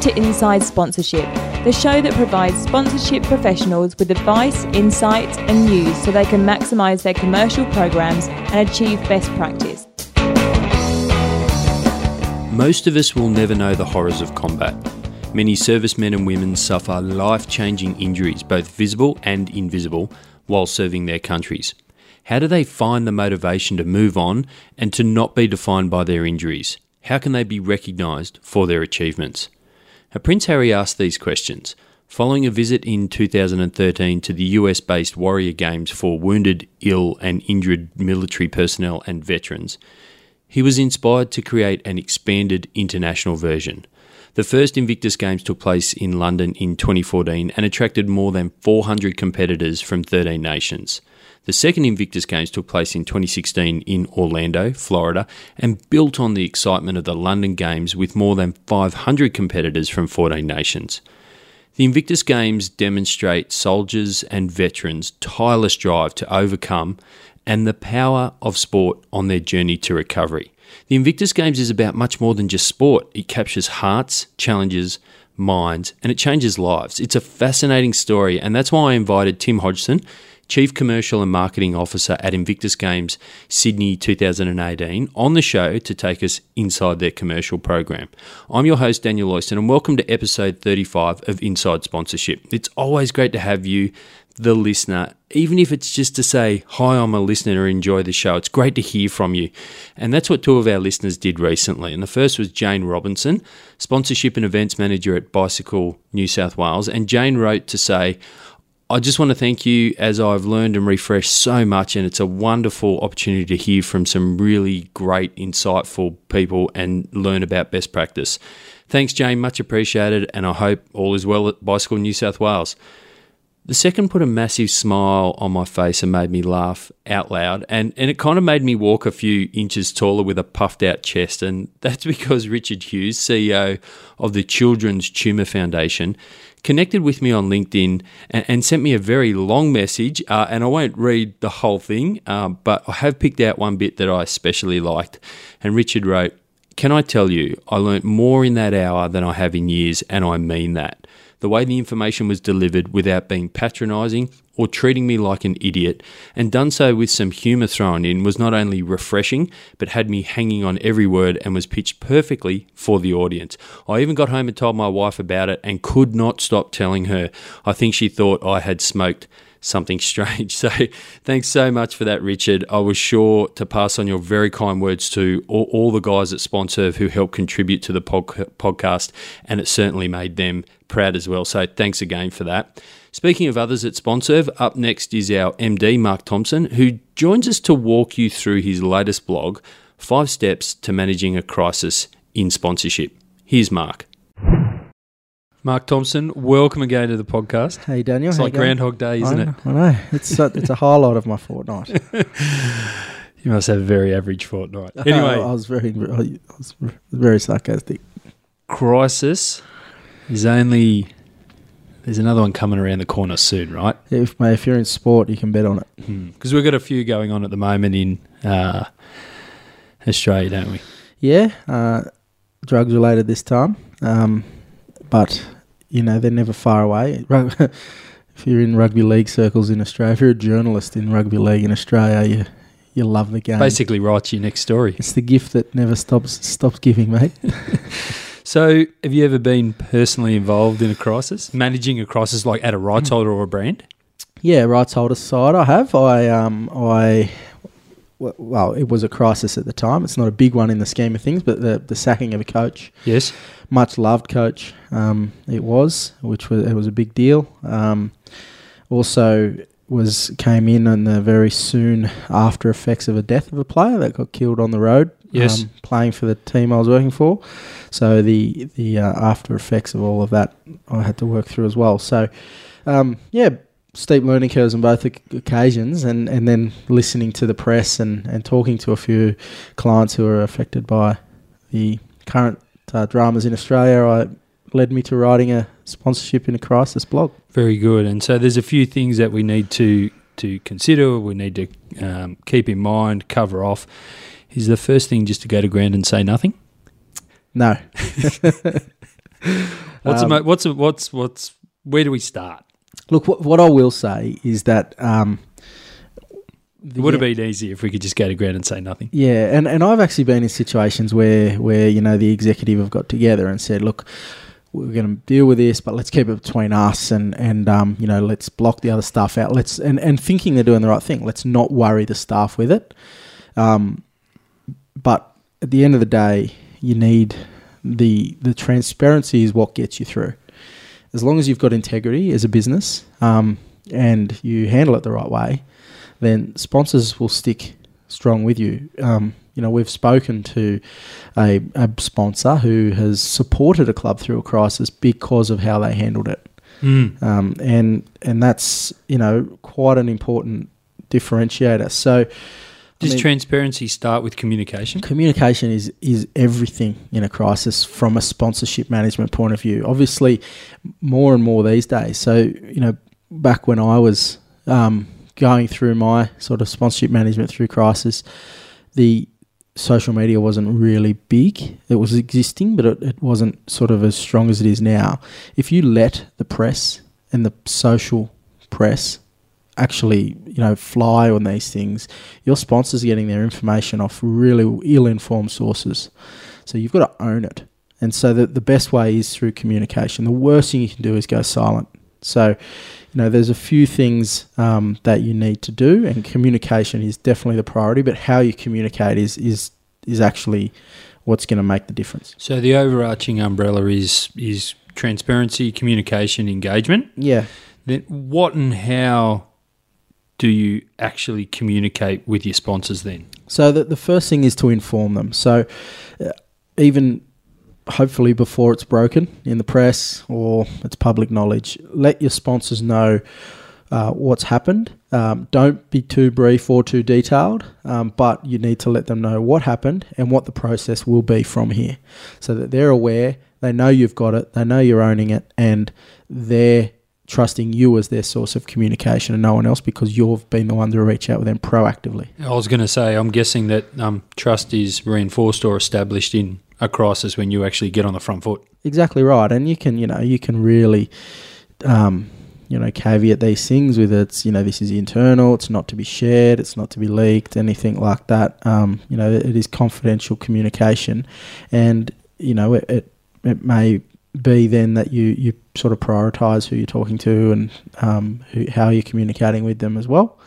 listening to Inside Sponsorship, the show that provides sponsorship professionals with advice, insights, and news so they can maximise their commercial programs and achieve best practice. Most of us will never know the horrors of combat. Many servicemen and women suffer life changing injuries, both visible and invisible, while serving their countries. How do they find the motivation to move on and to not be defined by their injuries? How can they be recognised for their achievements? Prince Harry asked these questions following a visit in 2013 to the US based Warrior Games for wounded, ill, and injured military personnel and veterans. He was inspired to create an expanded international version. The first Invictus Games took place in London in 2014 and attracted more than 400 competitors from 13 nations. The second Invictus Games took place in 2016 in Orlando, Florida, and built on the excitement of the London Games with more than 500 competitors from 14 nations. The Invictus Games demonstrate soldiers and veterans' tireless drive to overcome and the power of sport on their journey to recovery. The Invictus Games is about much more than just sport. It captures hearts, challenges, minds, and it changes lives. It's a fascinating story, and that's why I invited Tim Hodgson, Chief Commercial and Marketing Officer at Invictus Games Sydney 2018, on the show to take us inside their commercial program. I'm your host, Daniel Loyston, and welcome to episode 35 of Inside Sponsorship. It's always great to have you, the listener, even if it's just to say, Hi, I'm a listener, or enjoy the show. It's great to hear from you. And that's what two of our listeners did recently. And the first was Jane Robinson, Sponsorship and Events Manager at Bicycle New South Wales. And Jane wrote to say, I just want to thank you as I've learned and refreshed so much, and it's a wonderful opportunity to hear from some really great, insightful people and learn about best practice. Thanks, Jane, much appreciated, and I hope all is well at Bicycle New South Wales. The second put a massive smile on my face and made me laugh out loud, and, and it kind of made me walk a few inches taller with a puffed out chest. And that's because Richard Hughes, CEO of the Children's Tumour Foundation, connected with me on LinkedIn and, and sent me a very long message. Uh, and I won't read the whole thing, uh, but I have picked out one bit that I especially liked. And Richard wrote, Can I tell you, I learnt more in that hour than I have in years, and I mean that the way the information was delivered without being patronising or treating me like an idiot, and done so with some humour thrown in, was not only refreshing, but had me hanging on every word and was pitched perfectly for the audience. I even got home and told my wife about it and could not stop telling her. I think she thought I had smoked something strange. So thanks so much for that, Richard. I was sure to pass on your very kind words to all, all the guys at Sponserve who helped contribute to the pod- podcast, and it certainly made them proud as well. So thanks again for that. Speaking of others at Sponserve, up next is our MD, Mark Thompson, who joins us to walk you through his latest blog, Five Steps to Managing a Crisis in Sponsorship. Here's Mark. Mark Thompson, welcome again to the podcast. Hey Daniel, it's like Groundhog Day, isn't I know, it? I know. It's a, it's a highlight of my fortnight. you must have a very average fortnight. Anyway, I was very, I was very sarcastic. Crisis is only there's another one coming around the corner soon, right? If if you're in sport, you can bet on it. Because hmm. we've got a few going on at the moment in uh, Australia, don't we? Yeah, uh, drugs related this time. Um, but you know they're never far away. if you're in rugby league circles in Australia, if you're a journalist in rugby league in Australia, you you love the game. Basically, write your next story. It's the gift that never stops stops giving, mate. so, have you ever been personally involved in a crisis, managing a crisis like at a rights hmm. holder or a brand? Yeah, rights holder side. I have. I um I well, it was a crisis at the time. It's not a big one in the scheme of things, but the the sacking of a coach. Yes much loved coach. Um, it was, which was it was a big deal. Um, also was came in on the very soon after effects of a death of a player that got killed on the road. Yes, um, playing for the team I was working for. So the the uh, after effects of all of that I had to work through as well. So um, yeah, steep learning curves on both occasions, and, and then listening to the press and, and talking to a few clients who are affected by the current uh, dramas in Australia, I led me to writing a sponsorship in a crisis blog. Very good. And so there's a few things that we need to to consider. We need to um, keep in mind, cover off. Is the first thing just to go to ground and say nothing? No. What's Um, mo- what's the- what's what's where do we start? Look, what, what I will say is that um, It would have been easier if we could just go to ground and say nothing. Yeah, and, and I've actually been in situations where where you know the executive have got together and said, look, we're going to deal with this, but let's keep it between us and and um, you know let's block the other stuff out. Let's and and thinking they're doing the right thing. Let's not worry the staff with it. Um, but at the end of the day, you need the the transparency is what gets you through. As long as you've got integrity as a business um, and you handle it the right way, then sponsors will stick strong with you. Um, you know, we've spoken to a, a sponsor who has supported a club through a crisis because of how they handled it, um, and and that's you know quite an important differentiator. So, I Does mean- transparency start with communication? communication is is everything in a crisis from a sponsorship management point of view. Obviously, more and more these days. So you know, back when I was um, going through my sort of sponsorship management through crisis, the social media wasn't really big. It was existing, but it, it wasn't sort of as strong as it is now. If you let the press and the social press actually, you know, fly on these things, your sponsors are getting their information off really ill-informed sources. So you've got to own it. And so the, the best way is through communication. The worst thing you can do is go silent. So, you know, there's a few things um, that you need to do, and communication is definitely the priority. But how you communicate is is is actually what's going to make the difference. So the overarching umbrella is is transparency, communication, engagement. Yeah, Then what and how do you actually communicate with your sponsors then? So the, the first thing is to inform them. So uh, even hopefully before it's broken in the press or it's public knowledge, let your sponsors know uh, what's happened. Um, don't be too brief or too detailed, um, but you need to let them know what happened and what the process will be from here so that they're aware, they know you've got it, they know you're owning it, and they're trusting you as their source of communication and no one else because you've been the one to reach out with them proactively. I was going to say, I'm guessing that um, trust is reinforced or established in a crisis when you actually get on the front foot. Exactly right, and you can you know you can really, um, you know, caveat these things with it's you know this is internal, it's not to be shared, it's not to be leaked, anything like that. Um, you know, it is confidential communication, and you know it it, it may be then that you you sort of prioritize who you're talking to and um, who, how you're communicating with them as well,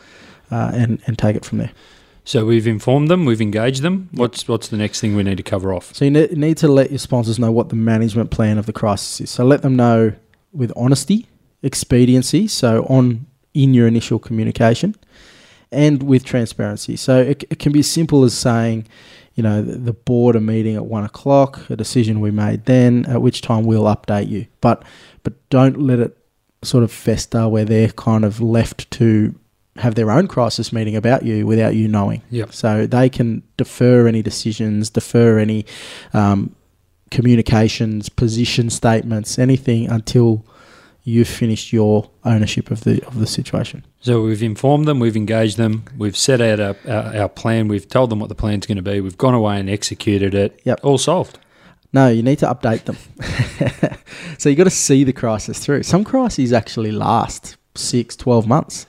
uh, and and take it from there. So we've informed them, we've engaged them. What's what's the next thing we need to cover off? So you ne- need to let your sponsors know what the management plan of the crisis is. So let them know with honesty, expediency, so on in your initial communication, and with transparency. So it, it can be as simple as saying, you know, the, board are meeting at one o'clock, a decision we made then, at which time we'll update you. But but don't let it sort of fester where they're kind of left to have their own crisis meeting about you without you knowing. Yep. So they can defer any decisions, defer any um, communications, position statements, anything until you've finished your ownership of the of the situation. So we've informed them, we've engaged them, we've set out our, our, our plan, we've told them what the plan's going to be, we've gone away and executed it. Yep. All solved. No, you need to update them. so you got to see the crisis through. Some crises actually last six, 12 months.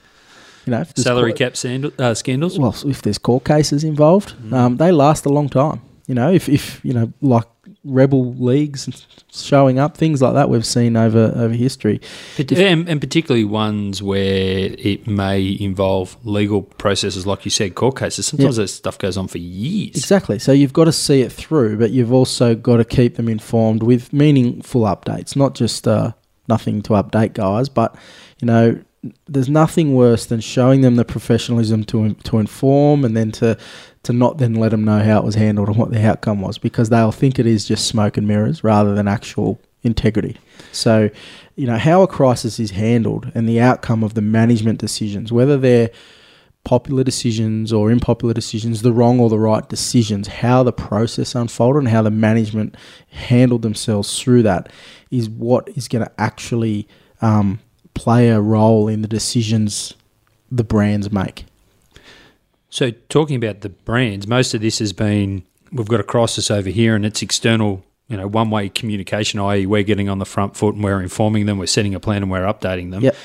You know, Salary court- cap sandal, uh, scandals. well, if there's court cases involved, um, they last a long time. You know, if, if you know, like rebel leagues showing up, things like that, we've seen over over history. And, and particularly ones where it may involve legal processes, like you said, court cases. Sometimes that stuff goes on for years. Exactly. So you've got to see it through, but you've also got to keep them informed with meaningful updates, not just uh, nothing to update guys, but you know, there's nothing worse than showing them the professionalism to to inform and then to to not then let them know how it was handled and what the outcome was because they'll think it is just smoke and mirrors rather than actual integrity. So, you know, how a crisis is handled and the outcome of the management decisions, whether they're popular decisions or unpopular decisions, the wrong or the right decisions, how the process unfolded and how the management handled themselves through that is what is going to actually um, play a role in the decisions the brands make. So, talking about the brands, most of this has been we've got a crisis over here and it's external you know one way communication, i.e., we're getting on the front foot and we're informing them, we're setting a plan and we're updating them. Yep.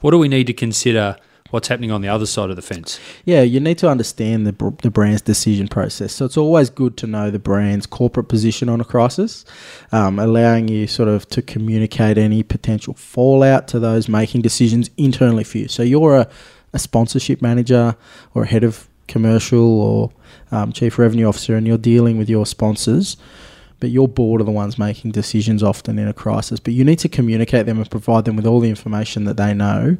What do we need to consider? What's happening on the other side of the fence? Yeah, you need to understand the, the brand's decision process. So it's always good to know the brand's corporate position on a crisis, um, allowing you sort of to communicate any potential fallout to those making decisions internally for you. So you're a, a sponsorship manager or a head of commercial or um, chief revenue officer, and you're dealing with your sponsors but your board are the ones making decisions often in a crisis. But you need to communicate them and provide them with all the information that they know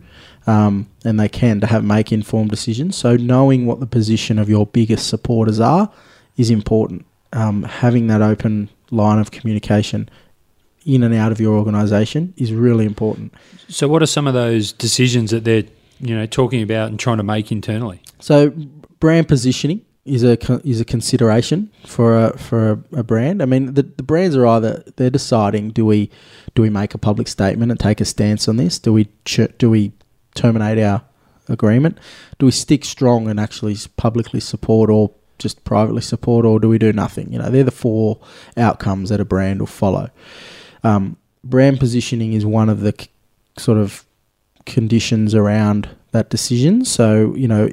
um, and they can to have make informed decisions. So knowing what the position of your biggest supporters are is important. Um, having that open line of communication in and out of your organisation is really important. So, what are some of those decisions that they're you know talking about and trying to make internally? So, brand positioning is a is a consideration for a for a, a, brand. I mean, the, the brands are either they're deciding do we do we make a public statement and take a stance on this? Do we ch- do we terminate our agreement? Do we stick strong and actually publicly support or just privately support, or do we do nothing? You know, they're the four outcomes that a brand will follow. Um, brand positioning is one of the c- sort of conditions around that decision. So, you know,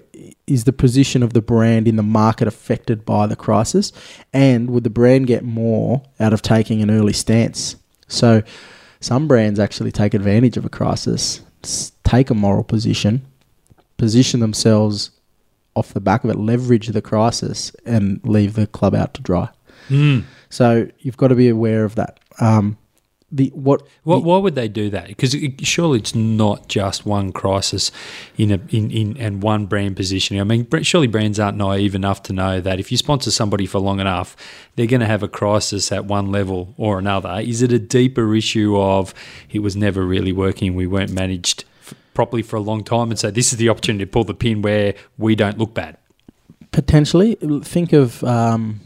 is the position of the brand in the market affected by the crisis? And would the brand get more out of taking an early stance? So, some brands actually take advantage of a crisis, take a moral position, position themselves off the back of it, leverage the crisis, and leave the club out to dry. Mm. So, you've got to be aware of that. Um, the what, what the, why would they do that? Because it, surely it's not just one crisis in a in, in and one brand positioning. I mean, surely brands aren't naive enough to know that if you sponsor somebody for long enough, they're going to have a crisis at one level or another. Is it a deeper issue of it was never really working, we weren't managed f- properly for a long time, and so this is the opportunity to pull the pin where we don't look bad? Potentially, think of um,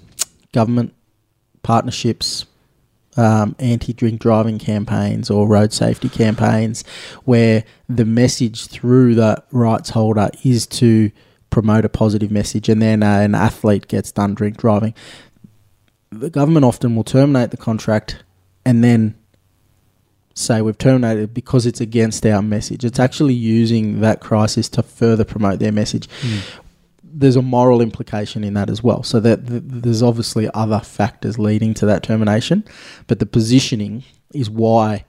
government partnerships um, anti drink driving campaigns or road safety campaigns where the message through the rights holder is to promote a positive message and then uh, an athlete gets done drink driving. The government often will terminate the contract and then say we've terminated because it's against our message. It's actually using that crisis to further promote their message. Mm there's a moral implication in that as well. So that there's obviously other factors leading to that termination, but the positioning is why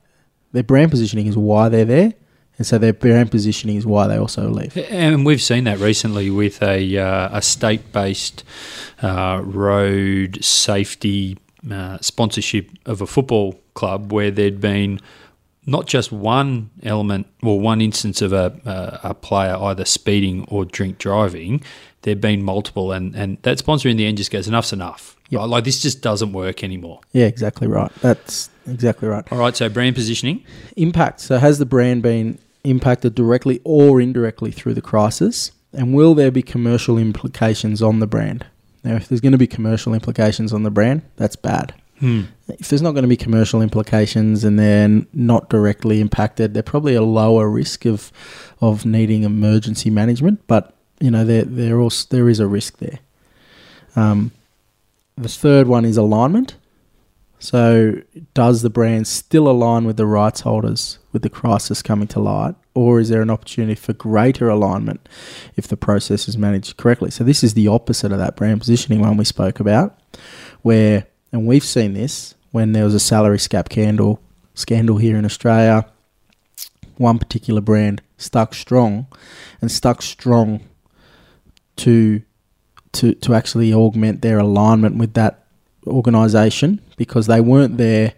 their brand positioning is why they're there. And so their brand positioning is why they also leave. And we've seen that recently with a, uh, a state based uh, road safety uh, sponsorship of a football club where there'd been not just one element or one instance of a, a, a player either speeding or drink driving, there've been multiple, and, and that sponsor in the end just goes, enough's enough. Yep. Right? Like this just doesn't work anymore. Yeah, exactly right. That's exactly right. All right, so brand positioning. Impact. So has the brand been impacted directly or indirectly through the crisis? And will there be commercial implications on the brand? Now, if there's going to be commercial implications on the brand, that's bad. Hmm. If there's not going to be commercial implications and they're not directly impacted, they're probably a lower risk of of needing emergency management. But you know, there there also there is a risk there. Um, the third one is alignment. So, does the brand still align with the rights holders with the crisis coming to light, or is there an opportunity for greater alignment if the process is managed correctly? So, this is the opposite of that brand positioning one we spoke about, where, and we've seen this when there was a salary scap scandal, scandal here in Australia. One particular brand stuck strong, and stuck strong to to to actually augment their alignment with that organisation because they weren't there.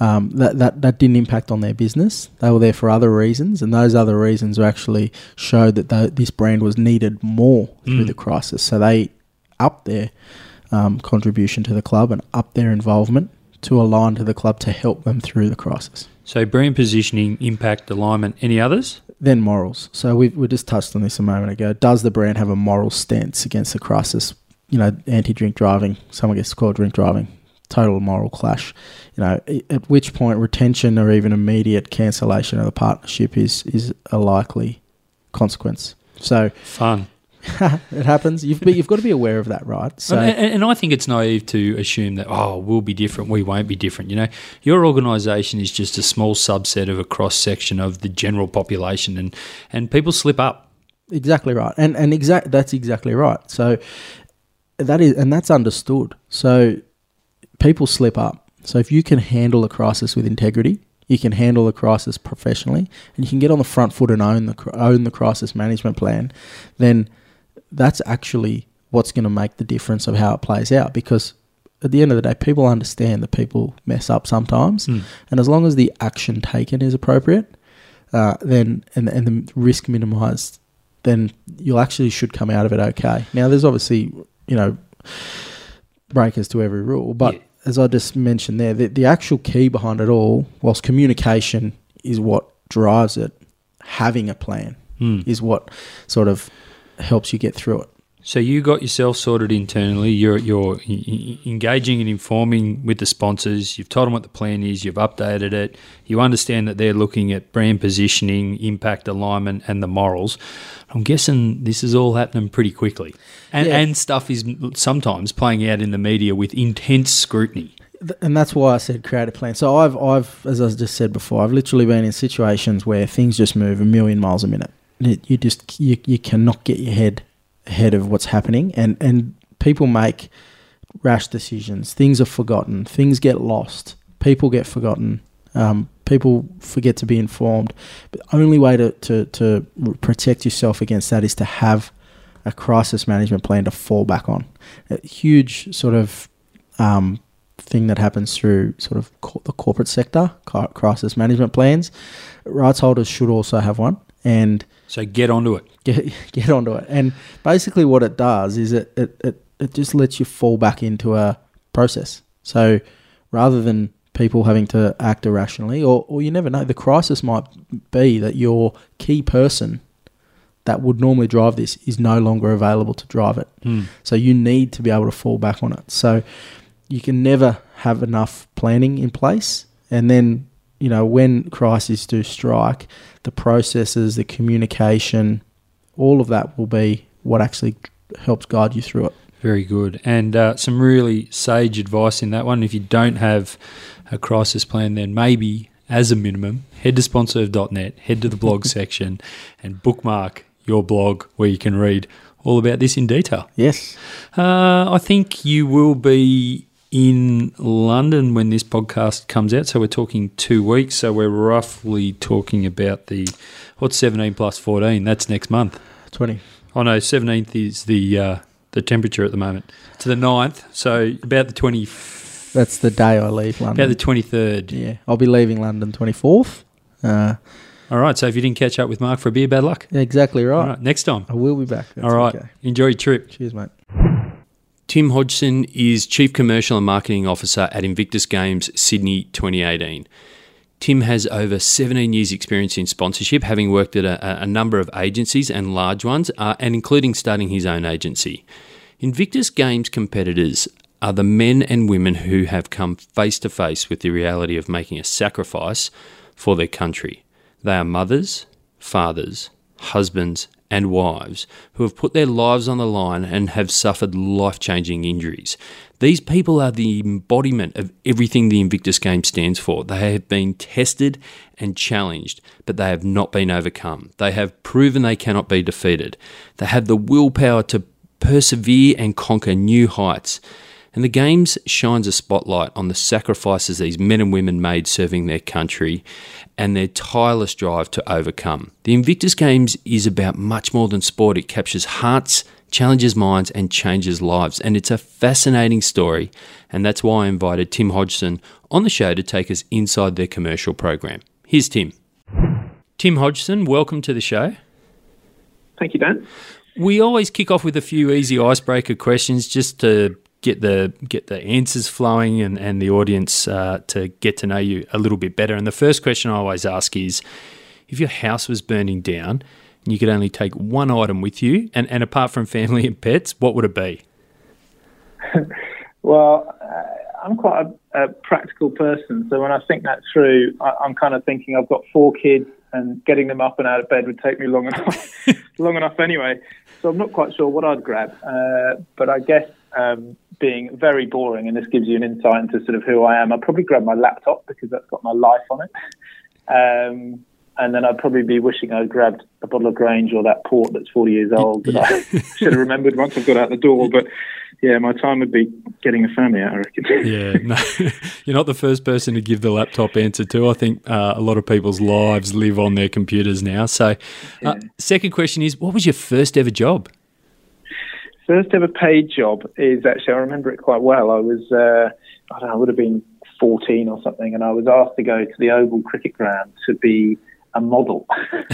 Um, that, that that didn't impact on their business. They were there for other reasons, and those other reasons actually showed that this brand was needed more through mm. the crisis. So they upped their um, contribution to the club and up their involvement to align to the club to help them through the crisis. So brand positioning, impact, alignment. Any others? Then morals. So we we just touched on this a moment ago. Does the brand have a moral stance against the crisis? You know, anti-drink driving. Someone gets caught drink driving. Total moral clash. You know, at which point retention or even immediate cancellation of the partnership is is a likely consequence. So fun. it happens. You've but you've got to be aware of that, right? So, and, and, and, I think it's naive to assume that oh, we'll be different, we won't be different. You know, your organisation is just a small subset of a cross section of the general population, and and people slip up. Exactly right, and and exact that's exactly right. So that is, and that's understood. So people slip up. So if you can handle a crisis with integrity, you can handle a crisis professionally, and you can get on the front foot and own the own the crisis management plan, then that's actually what's going to make the difference of how it plays out. Because at the end of the day, people understand that people mess up sometimes, mm. and as long as the action taken is appropriate, uh, then and and the risk minimised, then you'll actually should come out of it okay. Now, there's obviously you know breakers to every rule, but yeah as I just mentioned there, the, the actual key behind it all, whilst communication is what drives it, having a plan mm. is what sort of helps you get through it. So you got yourself sorted internally. You're you're engaging and informing with the sponsors. You've told them what the plan is. You've updated it. You understand that they're looking at brand positioning, impact alignment, and the morals. I'm guessing this is all happening pretty quickly, and yeah. and stuff is sometimes playing out in the media with intense scrutiny. And that's why I said create a plan. So I've I've as I just said before, I've literally been in situations where things just move a million miles a minute. You just you, you cannot get your head ahead of what's happening, and and people make rash decisions. Things are forgotten. Things get lost. People get forgotten. Um, people forget to be informed. The only way to, to, to protect yourself against that is to have a crisis management plan to fall back on. A huge sort of um, thing that happens through sort of the corporate sector, crisis management plans. Rights holders should also have one. And so get onto it. Get get onto it. And basically, what it does is it it, it, it just lets you fall back into a process. So rather than people having to act irrationally, or, or you never know, the crisis might be that your key person that would normally drive this is no longer available to drive it. Mm. So you need to be able to fall back on it. So you can never have enough planning in place. And then, you know, when crises do strike, the processes, the communication, all of that will be what actually helps guide you through it. Very good. And uh, some really sage advice in that one. If you don't have a crisis plan, then maybe as a minimum, head to sponserve.net, head to the blog section, and bookmark your blog where you can read all about this in detail. Yes. Uh, I think you will be in London when this podcast comes out. So we're talking two weeks. So we're roughly talking about the what's 17 plus 14? That's next month. 20. Oh no, 17th is the uh, the temperature at the moment. To the 9th, so about the 20. That's the day I leave London. About the 23rd. Yeah, I'll be leaving London 24th. Uh, all right, so if you didn't catch up with Mark for a beer, bad luck. Yeah, Exactly right. All right, next time. I will be back. That's All right, okay. enjoy your trip. Cheers, mate. Tim Hodgson is Chief Commercial and Marketing Officer at Invictus Games Sydney 2018. Tim has over 17 years' experience in sponsorship, having worked at a, a number of agencies and large ones, uh, and including starting his own agency. Invictus Games competitors are the men and women who have come face to face with the reality of making a sacrifice for their country. They are mothers, fathers, husbands, and wives who have put their lives on the line and have suffered life changing injuries. These people are the embodiment of everything the Invictus game stands for. They have been tested and challenged, but they have not been overcome. They have proven they cannot be defeated. They have the willpower to persevere and conquer new heights. And the Games shines a spotlight on the sacrifices these men and women made serving their country and their tireless drive to overcome. The Invictus Games is about much more than sport, it captures hearts, challenges minds, and changes lives. And it's a fascinating story, and that's why I invited Tim Hodgson on the show to take us inside their commercial program. Here's Tim. Tim Hodgson, welcome to the show. Thank you, Dan. We always kick off with a few easy icebreaker questions just to get the get the answers flowing and, and the audience uh, to get to know you a little bit better. And the first question I always ask is if your house was burning down and you could only take one item with you, and, and apart from family and pets, what would it be? well, uh, I'm quite a, a, practical person, so when I think that through, I, am kind of thinking I've got four kids and getting them up and out of bed would take me long enough, long enough anyway. So I'm not quite sure what I'd grab, uh, but I guess um, being very boring, and this gives you an insight into sort of who I am. I'd probably grab my laptop because that's got my life on it. Um, and then I'd probably be wishing I'd grabbed a bottle of Grange or that port that's 40 years old that I should have remembered once I got out the door. But yeah, my time would be getting a family out, I reckon. yeah, no, you're not the first person to give the laptop answer to. I think uh, a lot of people's lives live on their computers now. So, uh, yeah. second question is, what was your first ever job? First ever paid job is actually I remember it quite well. I was uh, I don't know, I would have been 14 or something, and I was asked to go to the Oval Cricket Ground to be a model,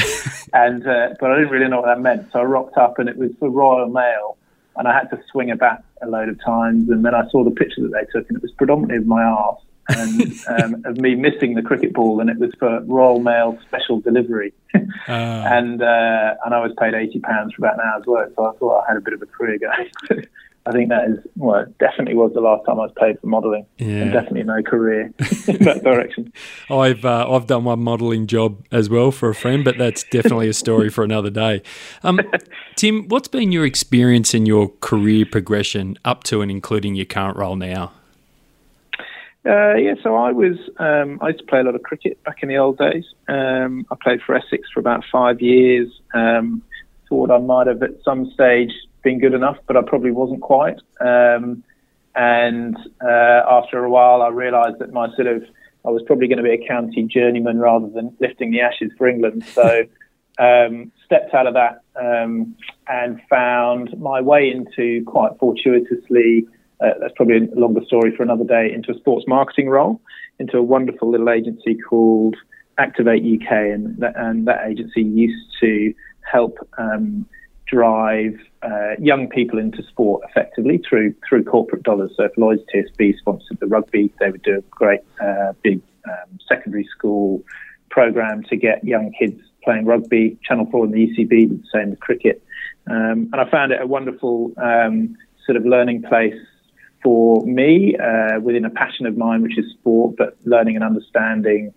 and uh, but I didn't really know what that meant. So I rocked up, and it was for Royal Mail, and I had to swing a bat a load of times. And then I saw the picture that they took, and it was predominantly of my arse and um, of me missing the cricket ball, and it was for Royal Mail special delivery. uh. And uh, and I was paid eighty pounds for about an hour's work, so I thought I had a bit of a career going. I think that is well, definitely was the last time I was paid for modelling, yeah. and definitely no career in that direction. I've uh, I've done one modelling job as well for a friend, but that's definitely a story for another day. Um, Tim, what's been your experience in your career progression up to and including your current role now? Uh, yeah, so I was um, I used to play a lot of cricket back in the old days. Um, I played for Essex for about five years. Um, thought I might have at some stage been good enough, but I probably wasn't quite. Um, and uh, after a while, I realised that my sort of I was probably going to be a county journeyman rather than lifting the ashes for England. So um, stepped out of that um, and found my way into quite fortuitously. Uh, that's probably a longer story for another day. Into a sports marketing role, into a wonderful little agency called Activate UK, and that, and that agency used to help um, drive uh, young people into sport effectively through through corporate dollars. So if Lloyd's TSB sponsored the rugby, they would do a great uh, big um, secondary school program to get young kids playing rugby. Channel 4 and the ECB did the same with cricket. Um, and I found it a wonderful um, sort of learning place for me uh, within a passion of mine, which is sport, but learning and understanding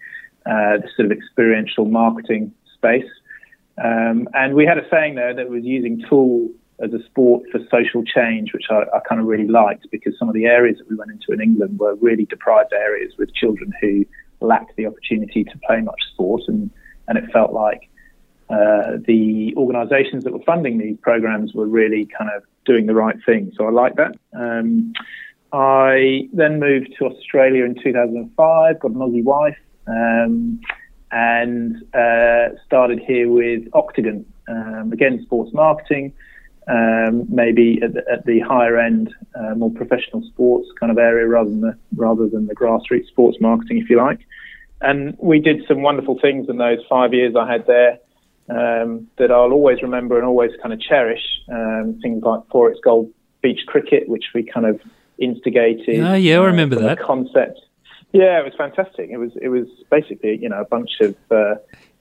uh, the sort of experiential marketing space. Um, and we had a saying there that was using tool as a sport for social change, which I, I kind of really liked because some of the areas that we went into in England were really deprived areas with children who lacked the opportunity to play much sport, and and it felt like uh, the organisations that were funding these programs were really kind of doing the right thing. So I like that. Um, I then moved to Australia in 2005, got an Aussie wife. Um, and uh, started here with Octagon. Um, again, sports marketing, um, maybe at the, at the, higher end, uh, more professional sports kind of area rather than the rather than the grassroots sports marketing, if you like. And we did some wonderful things in those five years I had there um, that I'll always remember and always kind of cherish. Um, things like XXXX Gold Beach Cricket, which we kind of instigated. Oh, yeah, I remember uh, that concept yeah, it was fantastic. It was it was basically you know a bunch of uh,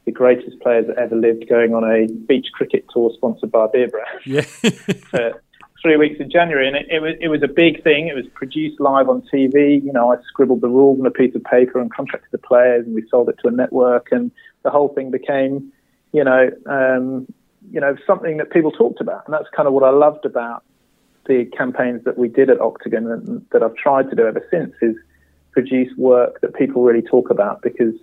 the greatest players that ever lived going on a beach cricket tour sponsored by beer brand. Yeah. for three weeks in January, and it, it, was it was a big thing. It was produced live on TV. You know, I scribbled the rules on a piece of paper and contracted the players, and we sold it to a network, and the whole thing became, you know, um, you know, something that people talked about, and that's kind of what I loved about the campaigns that we did at Octagon and that I've tried to do ever since is produce work that people really talk about because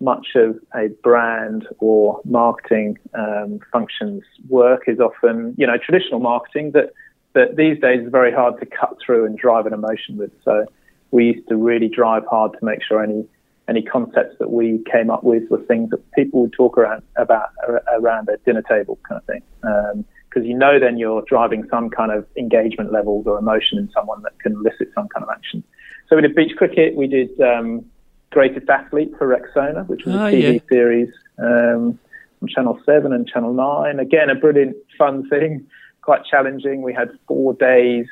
much of a brand or marketing um, functions work is often, you know, traditional marketing that, that these days is very hard to cut through and drive an emotion with. So we used to really drive hard to make sure any any concepts that we came up with were things that people would talk around about around their dinner table kind of thing. Because um, you know then you're driving some kind of engagement levels or emotion in someone that can elicit some kind of action. So we did beach cricket. We did um, Greatest Athlete for Rexona, which was oh, a TV yeah. series um, on Channel 7 and Channel 9. Again, a brilliant, fun thing, quite challenging. We had four days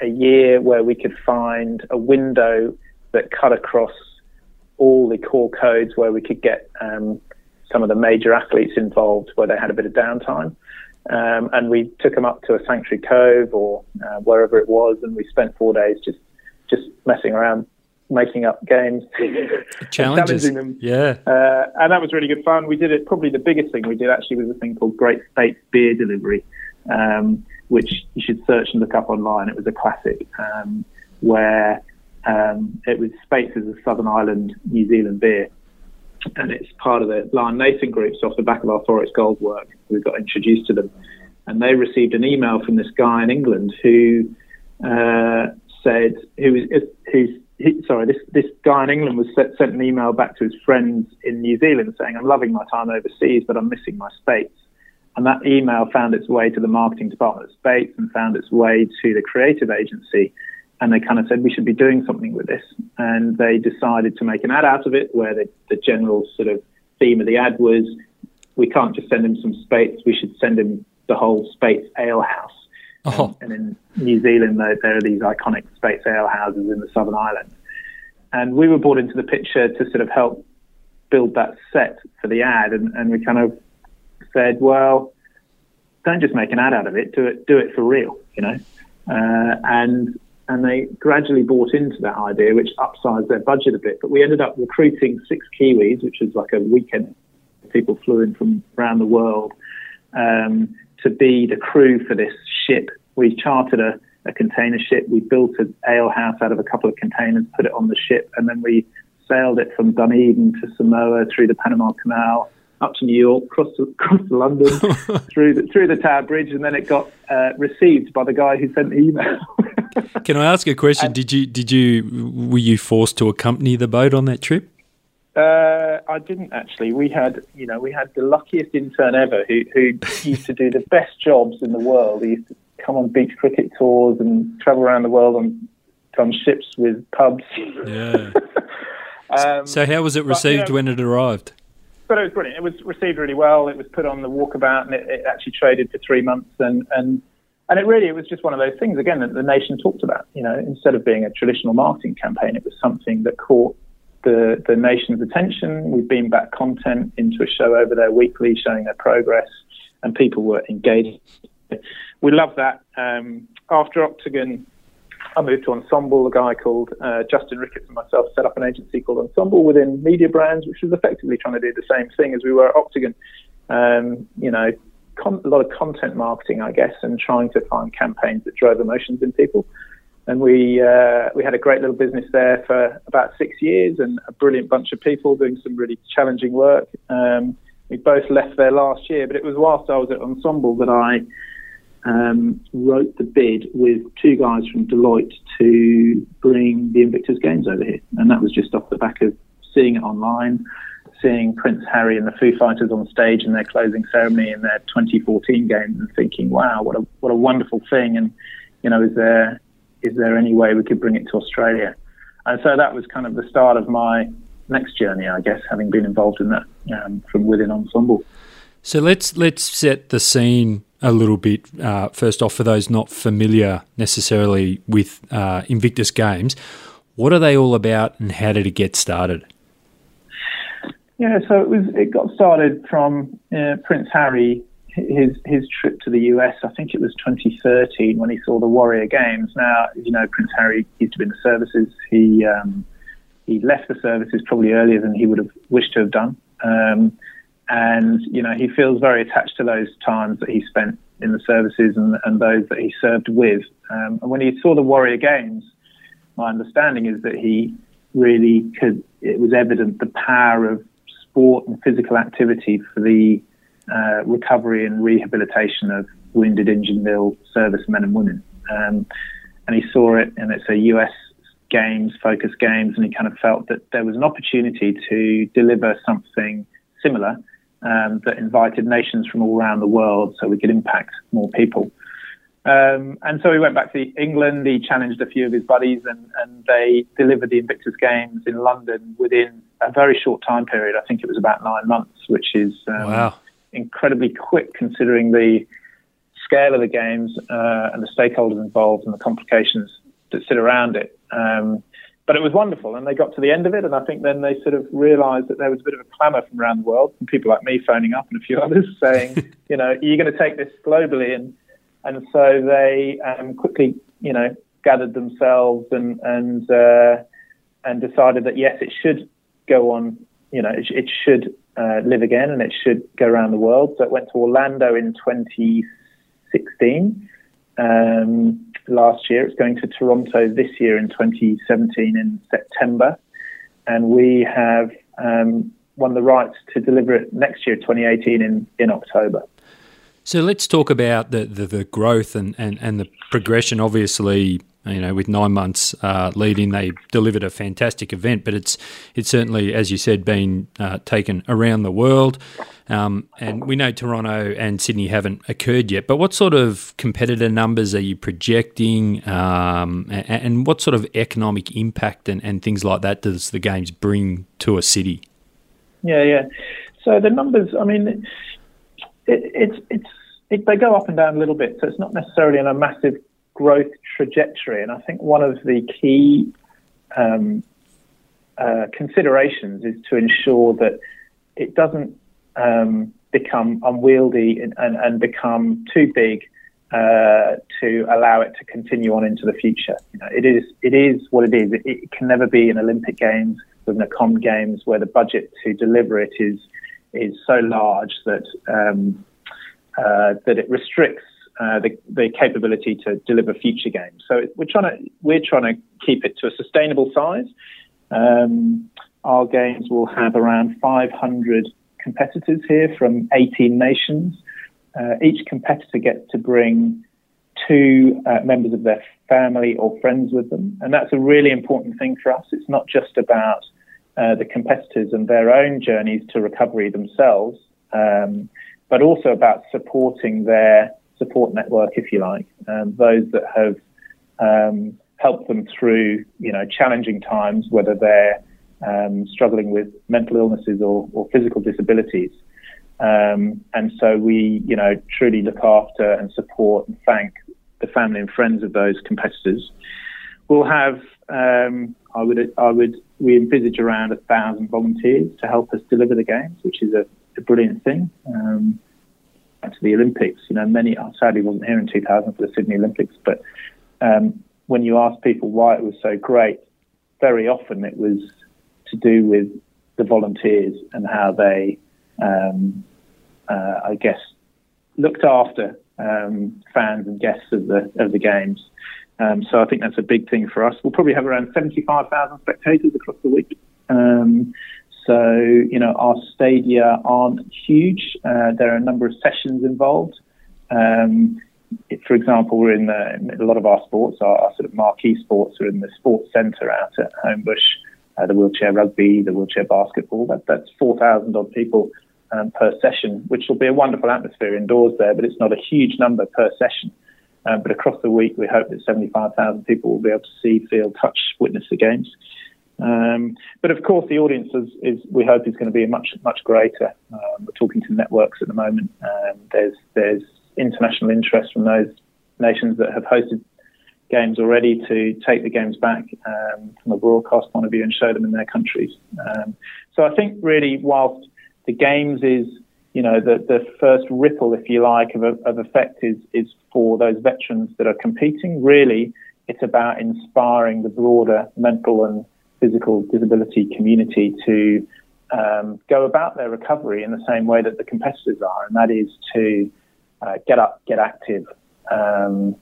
a year where we could find a window that cut across all the core codes where we could get um, some of the major athletes involved where they had a bit of downtime. Um, and we took them up to a sanctuary cove or uh, wherever it was, and we spent four days just just messing around making up games, challenges, challenging them. Yeah, uh, and that was really good fun. We did it. Probably the biggest thing we did actually was a thing called Great Speight's Beer Delivery, um, which you should search and look up online. It was a classic um, where um, it was Speight's as a Southern Island New Zealand beer, and it's part of the Lion Nathan group. So off the back of our XXXX Gold work, we got introduced to them, and they received an email from this guy in England who uh, said, who was who's he, sorry, this this guy in England was set, sent an email back to his friends in New Zealand saying, "I'm loving my time overseas, but I'm missing my Speight's." And that email found its way to the marketing department at Speight's and found its way to the creative agency and they kind of said we should be doing something with this. And they decided to make an ad out of it where the, the general sort of theme of the ad was we can't just send him some Speight's, we should send him the whole Speight's ale house. Oh. And, and in New Zealand, there, there are these iconic Speight's ale houses in the Southern Island. And we were brought into the picture to sort of help build that set for the ad. And, and we kind of said, well, don't just make an ad out of it, do it, do it for real, you know? Uh, and and they gradually bought into that idea, which upsized their budget a bit. But we ended up recruiting six Kiwis, which was like a weekend. People flew in from around the world um, to be the crew for this ship. We chartered a, a container ship. We built an ale house out of a couple of containers, put it on the ship, and then we sailed it from Dunedin to Samoa through the Panama Canal up to New York, across to, across to London, through the through the Tower Bridge, and then it got uh, received by the guy who sent the email. Can I ask a question? And, did you did you were you forced to accompany the boat on that trip? Uh, I didn't actually. We had, you know, we had the luckiest intern ever who, who used to do the best jobs in the world. He used to come on beach cricket tours and travel around the world on on ships with pubs. Yeah. um, so how was it received but, you know, when it arrived? But it was brilliant. It was received really well. It was put on the walkabout and it, it actually traded for three months and and and it really it was just one of those things again that the nation talked about. You know, instead of being a traditional marketing campaign, it was something that caught the the nation's attention. We've beamed back content into a show over there weekly, showing their progress, and people were engaged. We love that. Um, after Octagon, I moved to Ensemble. A guy called uh, Justin Ricketts and myself set up an agency called Ensemble within Media Brands, which was effectively trying to do the same thing as we were at Octagon. Um, you know, con- a lot of content marketing, I guess, and trying to find campaigns that drove emotions in people. And we uh, we had a great little business there for about six years, and a brilliant bunch of people doing some really challenging work. Um, we both left there last year, but it was whilst I was at Ensemble that I um, wrote the bid with two guys from Deloitte to bring the Invictus Games over here, and that was just off the back of seeing it online seeing Prince Harry and the Foo Fighters on stage in their closing ceremony in their 2014 games and thinking, wow, what a what a wonderful thing. And you know, is there is there any way we could bring it to Australia? And so that was kind of the start of my next journey, I guess, having been involved in that um, from within Ensemble. So let's let's set the scene a little bit uh, first off for those not familiar necessarily with uh, Invictus Games. What are they all about, and how did it get started? Yeah, so it was. It got started from uh, Prince Harry, his his trip to the US. I think it was 2013 when he saw the Warrior Games. Now, you know, Prince Harry used to be in the services. He um, he left the services probably earlier than he would have wished to have done. Um, and you know, he feels very attached to those times that he spent in the services and, and those that he served with. Um, and when he saw the Warrior Games, my understanding is that he really could. It was evident the power of sport and physical activity for the uh, recovery and rehabilitation of wounded, ill servicemen and women. Um, and he saw it, and it's a US games, focus games, and he kind of felt that there was an opportunity to deliver something similar um, that invited nations from all around the world so we could impact more people. Um, and so he went back to England. He challenged a few of his buddies, and, and they delivered the Invictus Games in London within a very short time period. I think it was about nine months, which is um, wow. incredibly quick considering the scale of the games uh, and the stakeholders involved and the complications that sit around it. Um, but it was wonderful, and they got to the end of it, and I think then they sort of realised that there was a bit of a clamour from around the world, from people like me phoning up and a few others saying, you know, you're you going to take this globally? And and so they um, quickly, you know, gathered themselves and and uh, and decided that yes, it should go on. You know, it, it should uh, live again, and it should go around the world. So it went to Orlando in 2016 um, last year. It's going to Toronto this year in 2017 in September, and we have um, won the rights to deliver it next year, 2018, in in October. So let's talk about the, the, the growth and, and, and the progression. Obviously, you know, with nine months uh, leading, they delivered a fantastic event. But it's it's certainly, as you said, been uh, taken around the world. Um, and we know Toronto and Sydney haven't occurred yet. But what sort of competitor numbers are you projecting, um, and, and, what sort of economic impact and, and things like that does the games bring to a city? Yeah, yeah. So the numbers, I mean, it, it's it's it, they go up and down a little bit. So it's not necessarily in a massive growth trajectory. And I think one of the key um, uh, considerations is to ensure that it doesn't um, become unwieldy and, and, and, become too big uh, to allow it to continue on into the future. You know, it is it is what it is. It, it can never be an Olympic Games with an Com Games where the budget to deliver it is is so large that um, uh, that it restricts uh, the, the capability to deliver future games. So we're trying to we're trying to keep it to a sustainable size. Um, our games will have around 500 competitors here from 18 nations. Uh, each competitor gets to bring two uh, members of their family or friends with them, and that's a really important thing for us. It's not just about uh, the competitors and their own journeys to recovery themselves, um, but also about supporting their support network, if you like, um, those that have um, helped them through, you know, challenging times, whether they're um, struggling with mental illnesses or, or physical disabilities. Um, and so we, you know, truly look after and support and thank the family and friends of those competitors. We'll have, um, I would, I would, we envisage around a thousand volunteers to help us deliver the games, which is a, a brilliant thing. Um, to the Olympics. You know, many I sadly wasn't here in 2000 for the Sydney Olympics, but um, when you ask people why it was so great, very often it was to do with the volunteers and how they, um, uh, I guess, looked after um, fans and guests of the of the games. Um, so I think that's a big thing for us. We'll probably have around 75,000 spectators across the week. Um, so, you know, our stadia aren't huge. Uh, there are a number of sessions involved. Um, it, for example, we're in, the, in, a lot of our sports, our, our, sort of marquee sports are in the sports centre out at Homebush, uh, the wheelchair rugby, the wheelchair basketball. That, that's 4,000 odd people um, per session, which will be a wonderful atmosphere indoors there, but it's not a huge number per session. Um, but across the week, we hope that 75,000 people will be able to see, feel, touch, witness the games. Um, but of course, the audience is, is, we hope is going to be much much greater. Um, we're talking to networks at the moment. Um, there's there's international interest from those nations that have hosted games already to take the games back um, from a broadcast point of view and show them in their countries. Um, so I think really, whilst the games is you know the the first ripple, if you like, of, of effect is is for those veterans that are competing. Really, it's about inspiring the broader mental and physical disability community to um, go about their recovery in the same way that the competitors are, and that is to uh, get up, get active, um,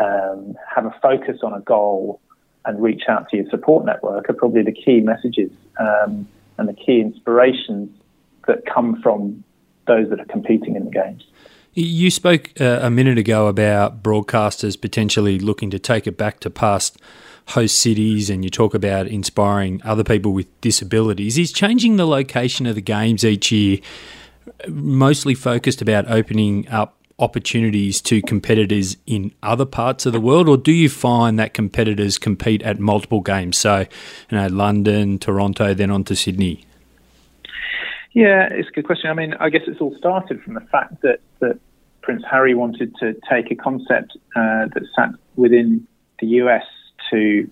um, have a focus on a goal, and reach out to your support network are probably the key messages um, and the key inspirations that come from those that are competing in the games. You spoke uh, a minute ago about broadcasters potentially looking to take it back to past host cities and you talk about inspiring other people with disabilities. Is changing the location of the games each year mostly focused about opening up opportunities to competitors in other parts of the world, or do you find that competitors compete at multiple games? So, you know, London, Toronto, then on to Sydney. Yeah, it's a good question. I mean, I guess it's all started from the fact that, that Prince Harry wanted to take a concept uh, that sat within the US to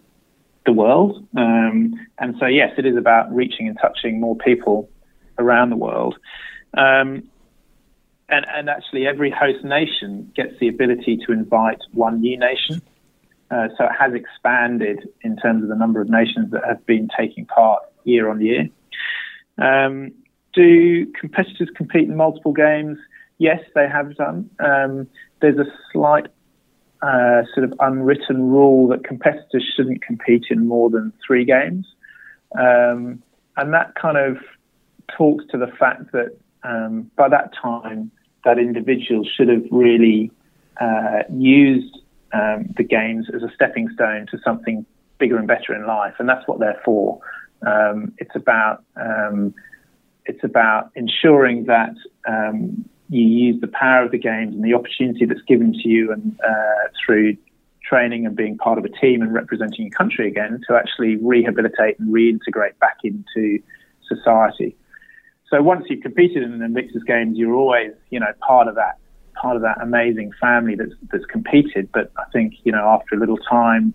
the world. Um, and so, yes, it is about reaching and touching more people around the world. Um, and, and, actually, every host nation gets the ability to invite one new nation. Uh, so it has expanded in terms of the number of nations that have been taking part year on year. Um, do competitors compete in multiple games? Yes, they have done. Um, there's a slight uh, sort of unwritten rule that competitors shouldn't compete in more than three games. Um, and that kind of talks to the fact that um, by that time, that individual should have really uh, used um, the games as a stepping stone to something bigger and better in life, and that's what they're for. Um, it's about um, it's about ensuring that um, you use the power of the games and the opportunity that's given to you and uh, through training and being part of a team and representing your country again to actually rehabilitate and reintegrate back into society. So once you've competed in the Invictus Games, you're always, you know, part of that part of that amazing family that's that's competed. But I think, you know, after a little time,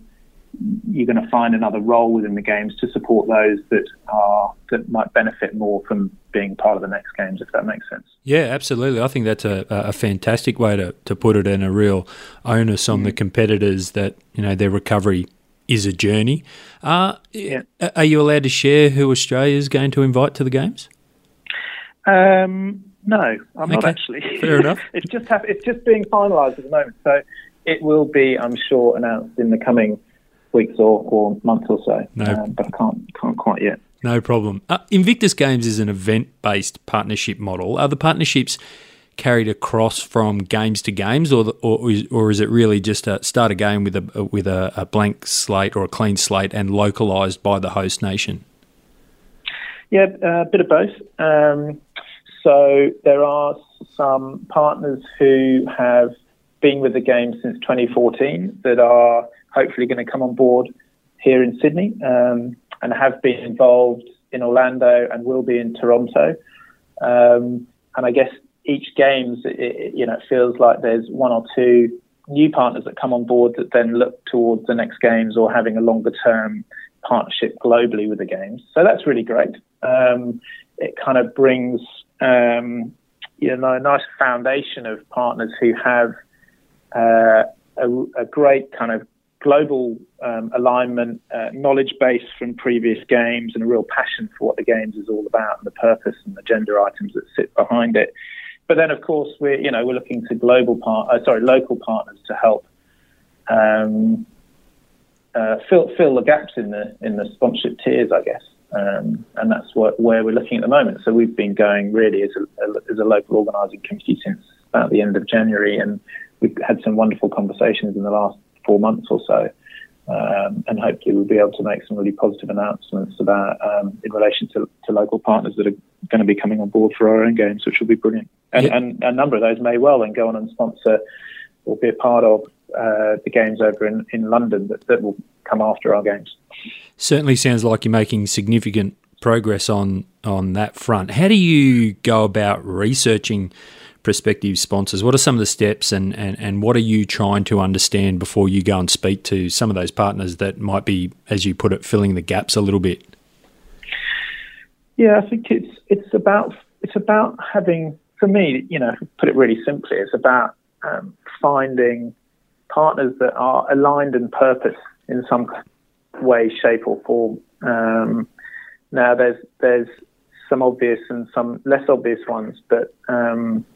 you're going to find another role within the games to support those that are that might benefit more from being part of the next games, if that makes sense. Yeah, absolutely. I think that's a, a fantastic way to, to put it, and a real onus on mm. the competitors that you know their recovery is a journey. Uh, yeah. Are you allowed to share who Australia is going to invite to the games? Um, no, I'm okay. not actually. Fair enough. it's just it's just being finalised at the moment, so it will be, I'm sure, announced in the coming weeks or, or months or so. No. Um, but I can't can't quite yet. No problem. Uh, Invictus Games is an event-based partnership model. Are the partnerships carried across from games to games, or the, or, or is it really just a start a game with a with a, a blank slate or a clean slate and localized by the host nation? Yeah, a bit of both. Um, so there are some partners who have been with the game since 2014 that are hopefully going to come on board here in Sydney um, and have been involved in Orlando and will be in Toronto. Um, and I guess each games, it, it, you know, it feels like there's one or two new partners that come on board that then look towards the next games or having a longer term partnership globally with the games. So that's really great. Um, it kind of brings um, you know a nice foundation of partners who have uh, a, a, great kind of global um, alignment, uh, knowledge base from previous games, and a real passion for what the games is all about and the purpose and the gender items that sit behind it. But then, of course, we're you know we're looking to global part, uh, sorry, local partners to help um, uh, fill fill the gaps in the in the sponsorship tiers, I guess. Um, and that's what, where we're looking at the moment. So we've been going really as a, as a local organising committee since about the end of January, and we've had some wonderful conversations in the last four months or so. Um, and hopefully we'll be able to make some really positive announcements about um, in relation to, to, local partners that are going to be coming on board for our own games, which will be brilliant. And, yeah. and a number of those may well then go on and sponsor or be a part of uh, the games over in, in London that, that will come after our games. Certainly sounds like you're making significant progress on on that front. How do you go about researching prospective sponsors? What are some of the steps and, and, and what are you trying to understand before you go and speak to some of those partners that might be, as you put it, filling the gaps a little bit? Yeah, I think it's it's about it's about having for me, you know, put it really simply, it's about um, finding partners that are aligned in purpose in some way, shape, or form. Um, now, there's there's some obvious and some less obvious ones, but um,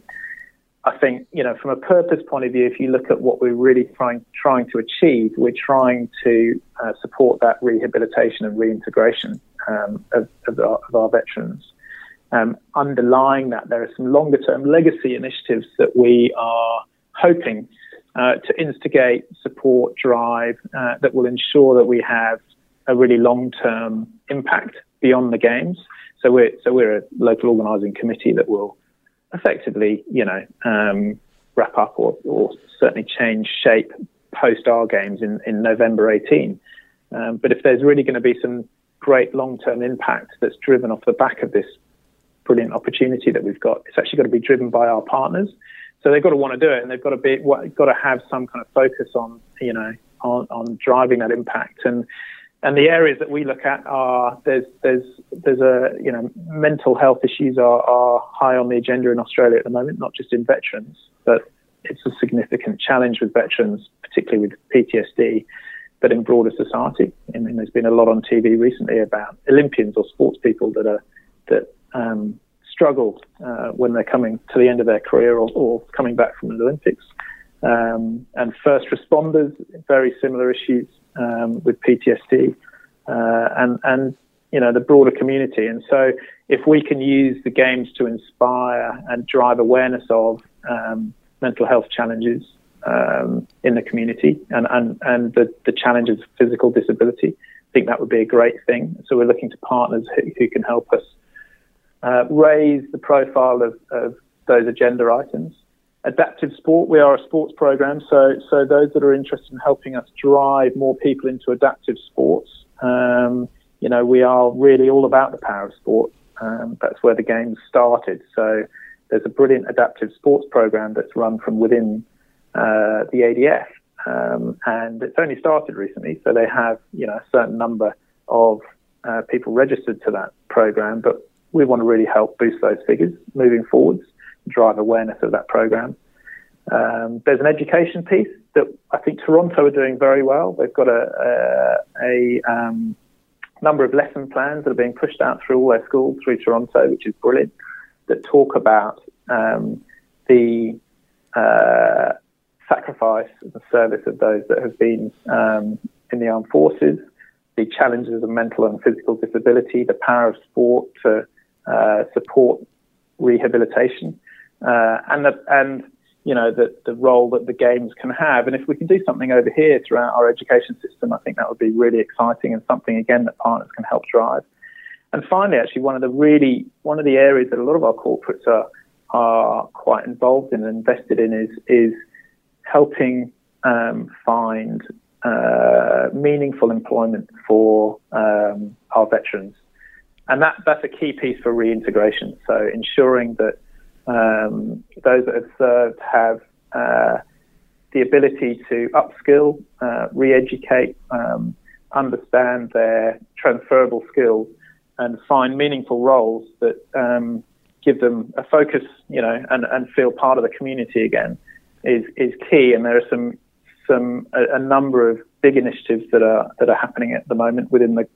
I think you know from a purpose point of view, if you look at what we're really trying trying to achieve, we're trying to uh, support that rehabilitation and reintegration um, of, of, our, of, our, veterans. Um, underlying that, there are some longer term legacy initiatives that we are hoping uh, to instigate, support, drive uh, that will ensure that we have a really long-term impact beyond the games. So we're so we're a local organising committee that will effectively, you know, um, wrap up or, or, certainly change shape post our games in, in November 18. Um, but if there's really going to be some great long-term impact that's driven off the back of this brilliant opportunity that we've got, it's actually got to be driven by our partners. So they've got to want to do it, and they've got to be got to have some kind of focus on you know on, on driving that impact. And and the areas that we look at are there's there's there's a you know mental health issues are, are high on the agenda in Australia at the moment, not just in veterans, but it's a significant challenge with veterans, particularly with PTSD. but in broader society. I mean, there's been a lot on TV recently about Olympians or sports people that are that um, struggle uh, when they're coming to the end of their career or, or coming back from the Olympics. Um, and first responders, very similar issues um, with PTSD, uh, and and you know the broader community. And so, if we can use the games to inspire and drive awareness of um, mental health challenges um, in the community and and and the, the challenges of physical disability, I think that would be a great thing. So we're looking to partners who, who can help us uh, raise the profile of, of those agenda items adaptive sport. We are a sports program, so so those that are interested in helping us drive more people into adaptive sports, um, you know, we are really all about the power of sport. Um, that's where the game started. So there's a brilliant adaptive sports program that's run from within uh, the ADF, um, and it's only started recently. So they have you know a certain number of uh, people registered to that program, but we want to really help boost those figures moving forwards drive awareness of that program. Um, there's an education piece that I think Toronto are doing very well. They've got a, a, a um, number of lesson plans that are being pushed out through all their schools through Toronto, which is brilliant, that talk about um, the uh, sacrifice and the service of those that have been um, in the armed forces, the challenges of mental and physical disability, the power of sport to uh, support rehabilitation uh, and the, and you know the the role that the games can have. And if we can do something over here throughout our education system, I think that would be really exciting and something again that partners can help drive. And finally, actually, one of the really one of the areas that a lot of our corporates are are quite involved in and invested in is is helping um, find uh, meaningful employment for um, our veterans, and that that's a key piece for reintegration. So ensuring that um, those that have served have uh, the ability to upskill, uh, re-educate, um, understand their transferable skills, and find meaningful roles that um, give them a focus, you know, and, and feel part of the community again is is key. And there are some some a, a number of big initiatives that are that are happening at the moment within the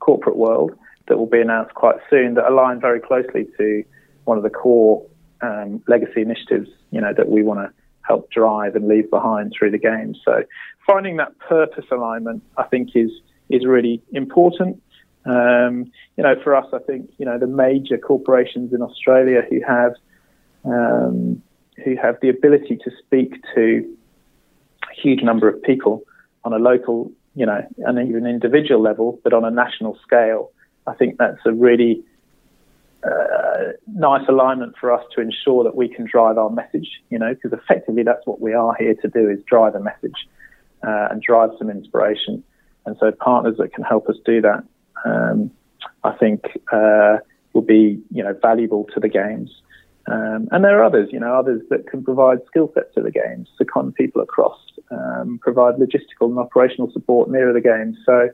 corporate world that will be announced quite soon that align very closely to one of the core um, legacy initiatives, you know, that we want to help drive and leave behind through the game. So finding that purpose alignment, I think, is is really important. Um, you know, for us, I think you know the major corporations in Australia who have um, who have the ability to speak to a huge number of people on a local, you know, and even individual level, but on a national scale. I think that's a really uh, nice alignment for us to ensure that we can drive our message, you know, because effectively that's what we are here to do is drive a message uh, and drive some inspiration. And so partners that can help us do that, um, I think, uh, will be, you know, valuable to the games. Um, and there are others, you know, others that can provide skill sets to the games, second people across, um, provide logistical and operational support nearer the games. So,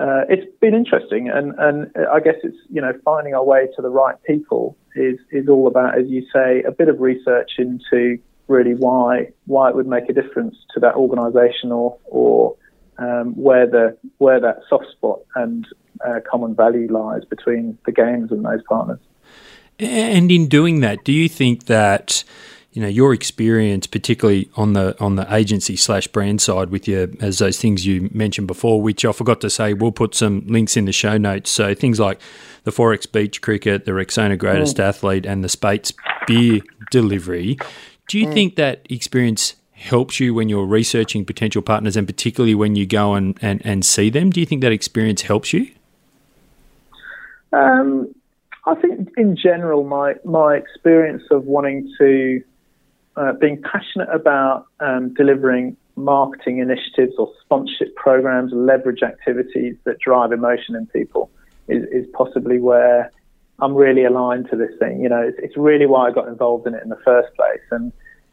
uh, it's been interesting, and, and I guess it's you know finding our way to the right people is is all about, as you say, a bit of research into really why why it would make a difference to that organisation or or um, where the where that soft spot and uh, common value lies between the games and those partners. And in doing that, do you think that you know your experience, particularly on the on the agency slash brand side, with your as those things you mentioned before, which I forgot to say, we'll put some links in the show notes. So things like the XXXX Beach Cricket, the Rexona Greatest mm. Athlete, and the Speight's beer delivery. Do you mm. think that experience helps you when you're researching potential partners, and particularly when you go and, and, and see them? Do you think that experience helps you? Um, I think in general, my my experience of wanting to uh, being passionate about um, delivering marketing initiatives or sponsorship programs, leverage activities that drive emotion in people is, is possibly where I'm really aligned to this thing. You know, it's, it's, really why I got involved in it in the first place. And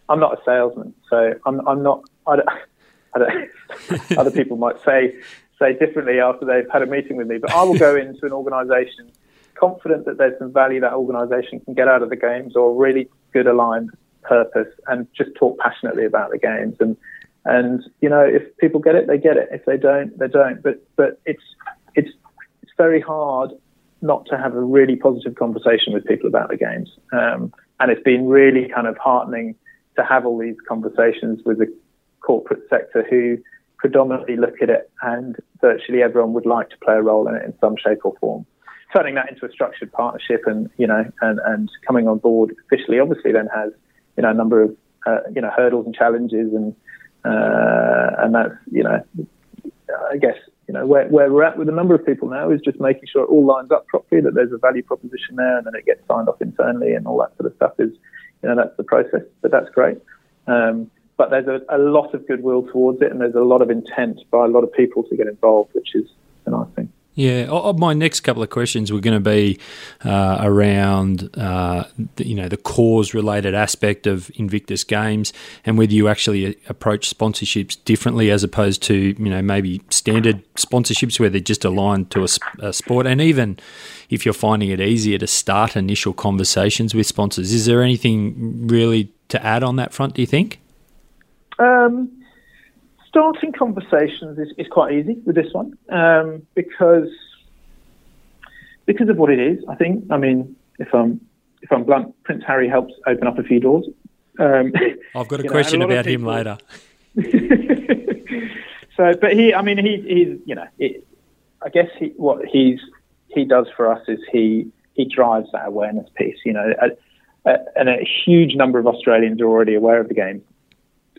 I'm not a salesman, so I'm, I'm not. I don't, I don't, other people might say say differently after they've had a meeting with me, but I will go into an organisation confident that there's some value that organisation can get out of the games or really good aligned purpose and just talk passionately about the games. And And you know, if people get it, they get it. If they don't, they don't. But but it's it's it's very hard not to have a really positive conversation with people about the games. Um, and it's been really kind of heartening to have all these conversations with the corporate sector who predominantly look at it and virtually everyone would like to play a role in it in some shape or form. Turning that into a structured partnership and, you know, and, and coming on board officially obviously then has, you know, a number of, uh, you know, hurdles and challenges and, uh, and that's, you know, I guess, you know, where, where we're at with a number of people now is just making sure it all lines up properly, that there's a value proposition there and then it gets signed off internally and all that sort of stuff is, you know, that's the process, but that's great. Um, but there's a, a, lot of goodwill towards it, and there's a lot of intent by a lot of people to get involved, which is nice. Yeah, my next couple of questions were going to be uh, around uh, the, you know the cause related aspect of Invictus Games and whether you actually approach sponsorships differently as opposed to you know maybe standard sponsorships where they're just aligned to a, a sport, and even if you're finding it easier to start initial conversations with sponsors, is there anything really to add on that front? Do you think? Um, starting conversations is, is quite easy with this one um, because because of what it is. I think. I mean, if I'm if I'm blunt, Prince Harry helps open up a few doors. Um, I've got a question know, a about him later. so, but he, I mean, he, he's, you know, it, I guess he, what he's he does for us is he he drives that awareness piece. You know, a, a, and a huge number of Australians are already aware of the game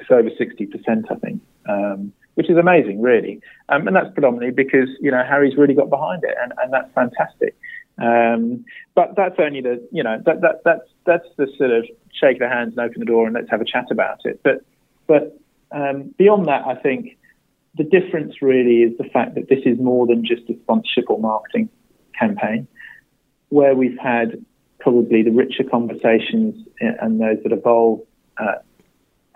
it's over 60%, I think, um, which is amazing, really. Um, and that's predominantly because, you know, Harry's really got behind it, and, and that's fantastic. Um, but that's only the, you know, that, that, that's, that's the sort of shake the hands and open the door and let's have a chat about it. But, but um, beyond that, I think the difference really is the fact that this is more than just a sponsorship or marketing campaign, where we've had probably the richer conversations and those that evolve uh,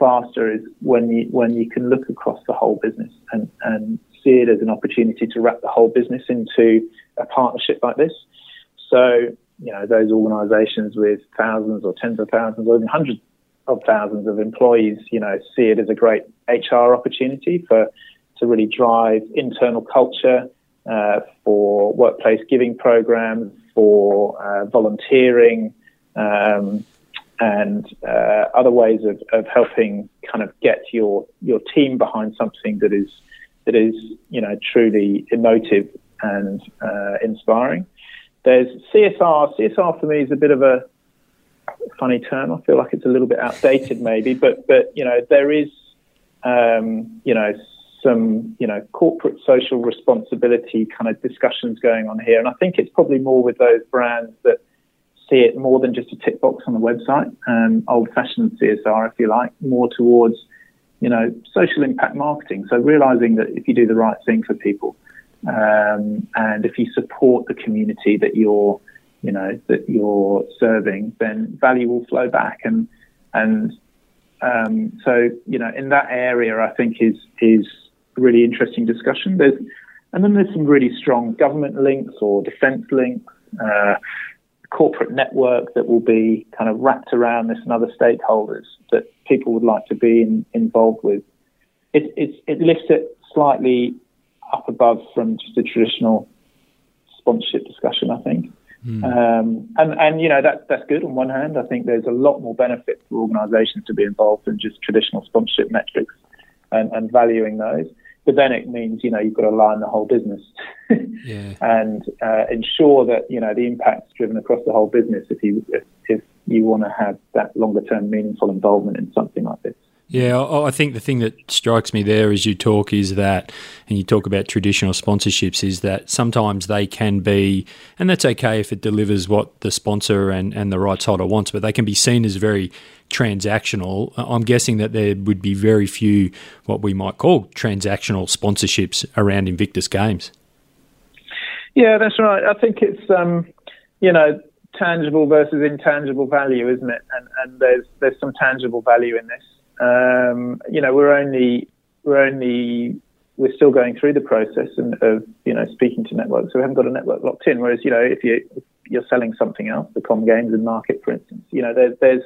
faster is when you when you can look across the whole business and, and see it as an opportunity to wrap the whole business into a partnership like this. So, you know, those organizations with thousands or tens of thousands or even hundreds of thousands of employees, you know, see it as a great HR opportunity for to really drive internal culture, uh, for workplace giving programs, for uh, volunteering, um, and uh, other ways of, of helping kind of get your your team behind something that is that is you know truly emotive and uh, inspiring. There's CSR. CSR for me is a bit of a funny term. I feel like it's a little bit outdated, maybe, but but you know there is um, you know some you know corporate social responsibility kind of discussions going on here, and I think it's probably more with those brands that see it more than just a tick box on the website, um, old-fashioned CSR, if you like, more towards, you know, social impact marketing. So realizing that if you do the right thing for people, um, and if you support the community that you're, you know, that you're serving, then value will flow back. And and um, so, you know, in that area, I think is is really interesting discussion. There's and then there's some really strong government links or defence links. Uh, corporate network that will be kind of wrapped around this and other stakeholders that people would like to be in, involved with. It, it, it lifts it slightly up above from just a traditional sponsorship discussion, I think. Mm. Um, and, and, you know, that, that's good on one hand. I think there's a lot more benefit for organizations to be involved than just traditional sponsorship metrics and, and valuing those. But then it means, you know, you've got to align the whole business yeah. and uh, ensure that, you know, the impact's driven across the whole business if you, if, if you want to have that longer term meaningful involvement in something like this. Yeah, I think the thing that strikes me there as you talk is that, and you talk about traditional sponsorships, is that sometimes they can be, and that's okay if it delivers what the sponsor and, and the rights holder wants, but they can be seen as very transactional. I'm guessing that there would be very few what we might call transactional sponsorships around Invictus Games. Yeah, that's right. I think it's, um, you know, tangible versus intangible value, isn't it? And, and there's there's some tangible value in this. Um, you know, we're only we're only we're still going through the process and, of you know speaking to networks. So we haven't got a network locked in. Whereas you know, if you if you're selling something else, the com games and market, for instance, you know, there's there's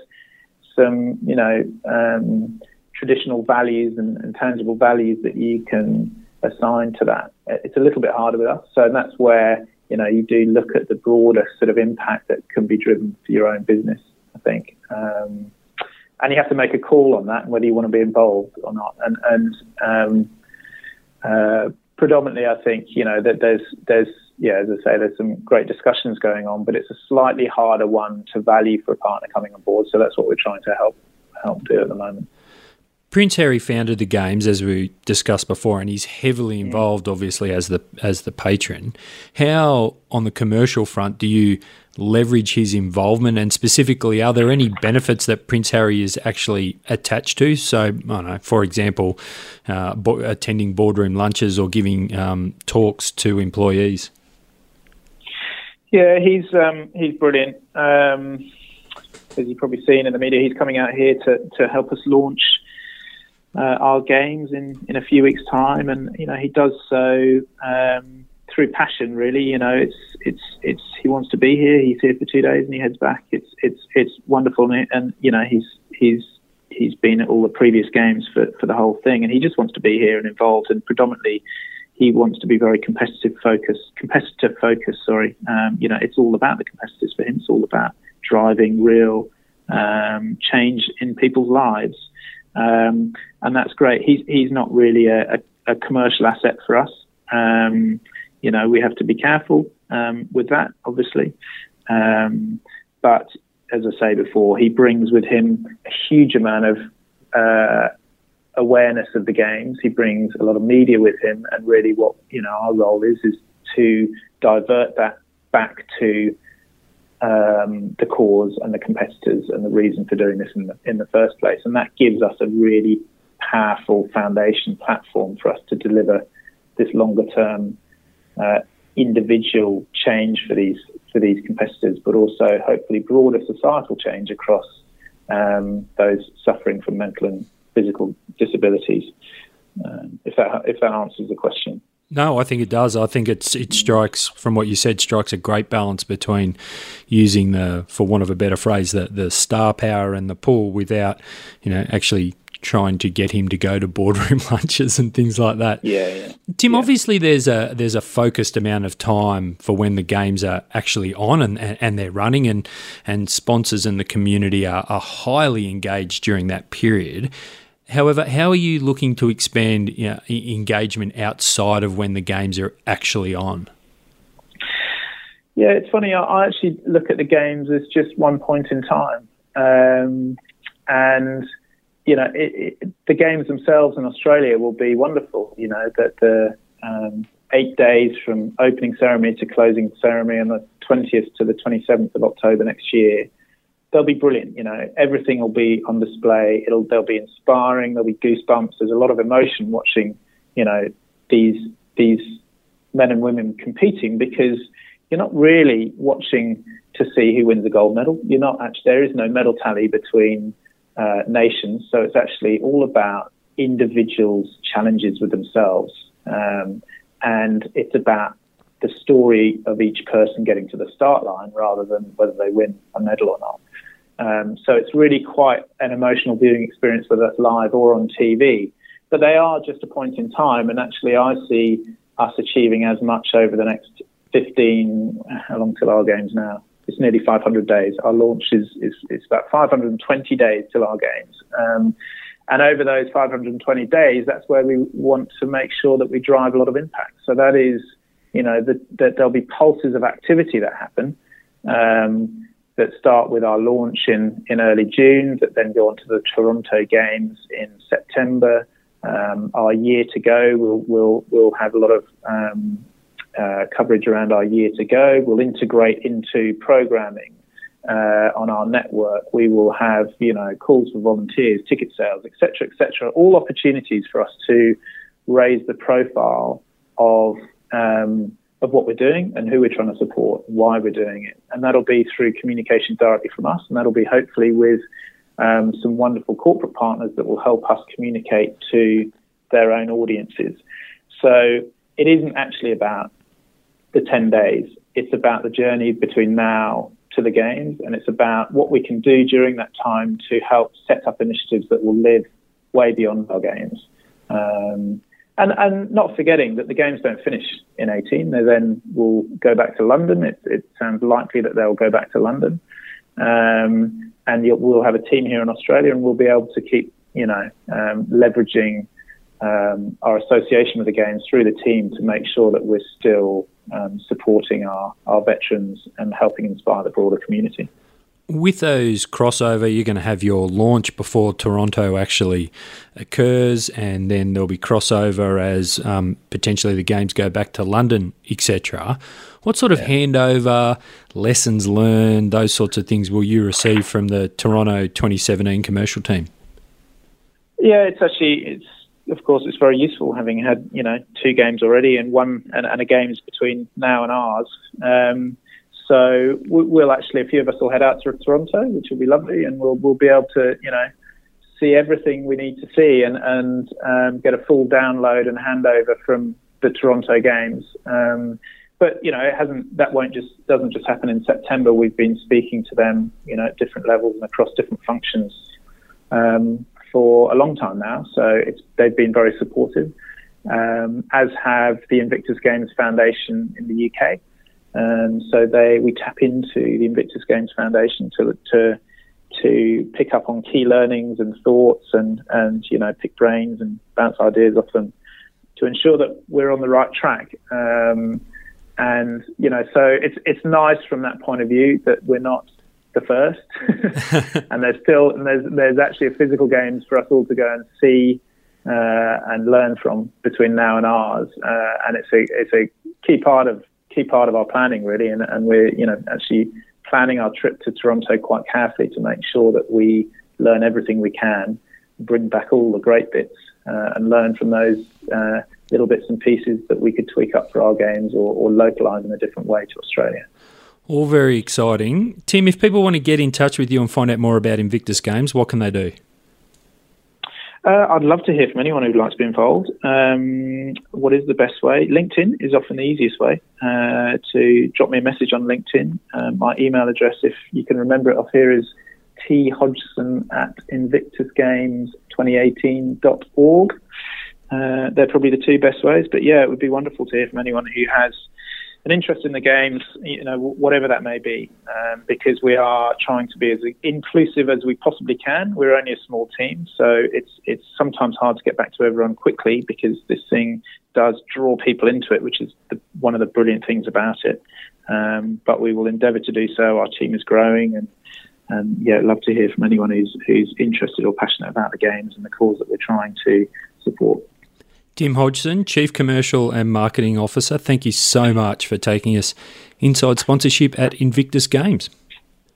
some you know um, traditional values and, and, tangible values that you can assign to that. It's a little bit harder with us. So that's where, you know, you do look at the broader sort of impact that can be driven for your own business, I think. Um, and you have to make a call on that, whether you want to be involved or not. And, and um, uh, predominantly, I think, you know, that there's, there's, yeah, as I say, there's some great discussions going on, but it's a slightly harder one to value for a partner coming on board. So that's what we're trying to help help do at the moment. Prince Harry founded the games as we discussed before, and he's heavily involved, obviously, as the as the patron. How, on the commercial front, do you leverage his involvement, and specifically, are there any benefits that Prince Harry is actually attached to? So, I don't know, for example, uh, bo- attending boardroom lunches or giving um, talks to employees. Yeah, he's um, he's brilliant. Um, as you've probably seen in the media, he's coming out here to to help us launch uh, our games in, in a few weeks' time, and you know he does so um, through passion. Really, you know, it's it's it's he wants to be here. He's here for two days and he heads back. It's it's it's wonderful, and, and you know he's he's he's been at all the previous games for for the whole thing, and he just wants to be here and involved, and predominantly. He wants to be very competitive focused, competitive focus. Sorry, um, you know, it's all about the competitors for him. It's all about driving real um, change in people's lives. Um, and that's great. He's he's not really a, a, a commercial asset for us. Um, you know, we have to be careful um, with that, obviously. Um, but as I say before, he brings with him a huge amount of uh, awareness of the games. He brings a lot of media with him, and really, what you know, our role is is to divert that back to um, the cause and the competitors and the reason for doing this in the, in the first place. And that gives us a really powerful foundation platform for us to deliver this longer term uh, individual change for these for these competitors, but also hopefully broader societal change across um, those suffering from mental and physical disabilities. Um, if that if that answers the question. No, I think it does. I think it's it strikes from what you said strikes a great balance between using the, for want of a better phrase, the the star power and the pull without, you know, actually trying to get him to go to boardroom lunches and things like that. Yeah, yeah. Tim, yeah. obviously there's a there's a focused amount of time for when the games are actually on and, and they're running and and sponsors and the community are, are highly engaged during that period. However, how are you looking to expand you know, engagement outside of when the games are actually on? Yeah, it's funny. I actually look at the games as just one point in time, um, and you know, it, it, the games themselves in Australia will be wonderful. You know that the um, eight days from opening ceremony to closing ceremony on the 20th to the 27th of October next year they'll be brilliant. You know, everything will be on display. It'll they'll be inspiring. There'll be goosebumps. There's a lot of emotion watching. You know, these these men and women competing because you're not really watching to see who wins the gold medal. You're not actually there is no medal tally between uh, nations, so it's actually all about individuals' challenges with themselves, um, and it's about the story of each person getting to the start line rather than whether they win a medal or not. Um, so it's really quite an emotional viewing experience, whether that's live or on TV. But they are just a point in time, and actually, I see us achieving as much over the next 15. How long till our games now? It's nearly 500 days. Our launch is is it's about 520 days till our games. Um, and over those 520 days, that's where we want to make sure that we drive a lot of impact. So that is, you know, that, that there'll be pulses of activity that happen. Um, that start with our launch in, in early June, that then go on to the Toronto Games in September. Um, our year to go, we'll, we'll, we'll have a lot of um, uh, coverage around our year to go. We'll integrate into programming uh, on our network. We will have, you know, calls for volunteers, ticket sales, etc., etc. All opportunities for us to raise the profile of um, of what we're doing and who we're trying to support, why we're doing it. And that'll be through communication directly from us, and that'll be hopefully with um, some wonderful corporate partners that will help us communicate to their own audiences. So it isn't actually about the 10 days, it's about the journey between now to the games, and it's about what we can do during that time to help set up initiatives that will live way beyond our games. Um, and, and not forgetting that the games don't finish in 18. They then will go back to London. It, it sounds likely that they'll go back to London. Um, and we'll have a team here in Australia and we'll be able to keep, you know, um, leveraging um, our association with the games through the team to make sure that we're still um, supporting our, our veterans and helping inspire the broader community with those crossover, you're going to have your launch before Toronto actually occurs, and then there'll be crossover as um, potentially the games go back to London, etc. What sort of yeah. handover, lessons learned, those sorts of things will you receive from the Toronto 2017 commercial team? Yeah, it's actually it's of course it's very useful having had you know two games already and one and, and a games between now and ours. Um, so we'll actually, a few of us will head out to Toronto, which will be lovely, and we'll we'll be able to, you know, see everything we need to see and and um, get a full download and handover from the Toronto games. Um, but you know, it hasn't. That won't just doesn't just happen in September. We've been speaking to them, you know, at different levels and across different functions um, for a long time now. So they've been very supportive, um, as have the Invictus Games Foundation in the UK. And so they we tap into the Invictus Games Foundation to to to pick up on key learnings and thoughts and and you know pick brains and bounce ideas off them to ensure that we're on the right track. Um, and you know, so it's it's nice from that point of view that we're not the first, and there's still and there's there's actually a physical games for us all to go and see uh, and learn from between now and ours, uh, and it's a it's a key part of key part of our planning really, and, and we're you know actually planning our trip to Toronto quite carefully to make sure that we learn everything we can, bring back all the great bits, uh, and learn from those uh, little bits and pieces that we could tweak up for our games or, or localize in a different way to Australia. All very exciting. Tim, if people want to get in touch with you and find out more about Invictus Games, what can they do? Uh, I'd love to hear from anyone who'd like to be involved. Um, what is the best way? LinkedIn is often the easiest way uh, to drop me a message on LinkedIn. Uh, my email address, if you can remember it off here, is thodgson at invictusgames2018.org. Uh, they're probably the two best ways. But yeah, it would be wonderful to hear from anyone who has an interest in the games, you know, whatever that may be, um, because we are trying to be as inclusive as we possibly can. We're only a small team, so it's it's sometimes hard to get back to everyone quickly because this thing does draw people into it, which is the, one of the brilliant things about it. Um, but we will endeavour to do so. Our team is growing, and and yeah, love to hear from anyone who's who's interested or passionate about the games and the cause that we're trying to support. Tim Hodgson, Chief Commercial and Marketing Officer, thank you so much for taking us inside sponsorship at Invictus Games.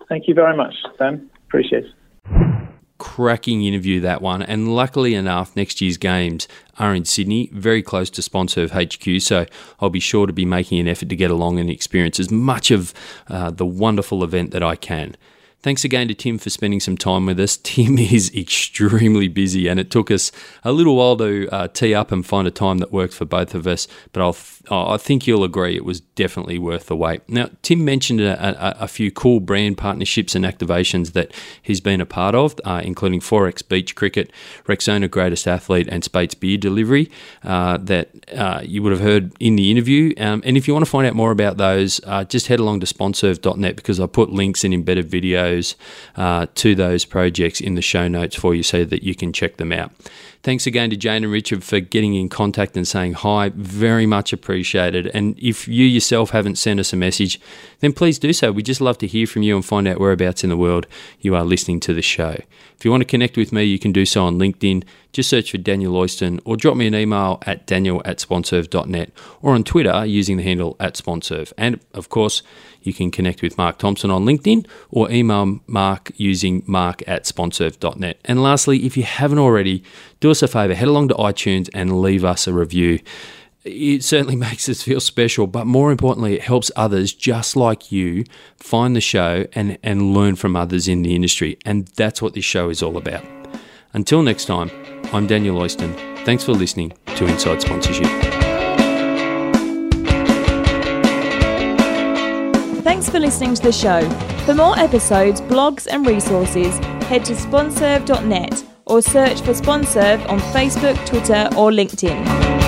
Thank you very much, Sam. Appreciate it. Cracking interview that one, and luckily enough, next year's games are in Sydney, very close to Sponserve HQ. So I'll be sure to be making an effort to get along and experience as much of uh, the wonderful event that I can. Thanks again to Tim for spending some time with us. Tim is extremely busy, and it took us a little while to uh, tee up and find a time that worked for both of us. But I'll I think you'll agree it was definitely worth the wait. Now, Tim mentioned a, a, a few cool brand partnerships and activations that he's been a part of, uh, including XXXX Beach Cricket, Rexona Greatest Athlete, and Speight's Beer Delivery uh, that uh, you would have heard in the interview. Um, and if you want to find out more about those, uh, just head along to sponserve.net because I put links and embedded videos uh, to those projects in the show notes for you so that you can check them out. Thanks again to Jane and Richard for getting in contact and saying hi. Very much appreciated. And if you yourself haven't sent us a message, then please do so. We just love to hear from you and find out whereabouts in the world you are listening to the show. If you want to connect with me, you can do so on LinkedIn. Just search for Daniel Oyston or drop me an email at daniel at sponserve.net or on Twitter using the handle at sponserve. And of course, you can connect with Mark Thompson on LinkedIn or email Mark using mark at sponserve.net. And lastly, if you haven't already, do us a favor, head along to iTunes and leave us a review. It certainly makes us feel special, but more importantly, it helps others just like you find the show and, and learn from others in the industry. And that's what this show is all about. Until next time, I'm Daniel Oyston. Thanks for listening to Inside Sponsorship. Thanks for listening to the show. For more episodes, blogs, and resources, head to sponserve.net or search for Sponserve on Facebook, Twitter, or LinkedIn.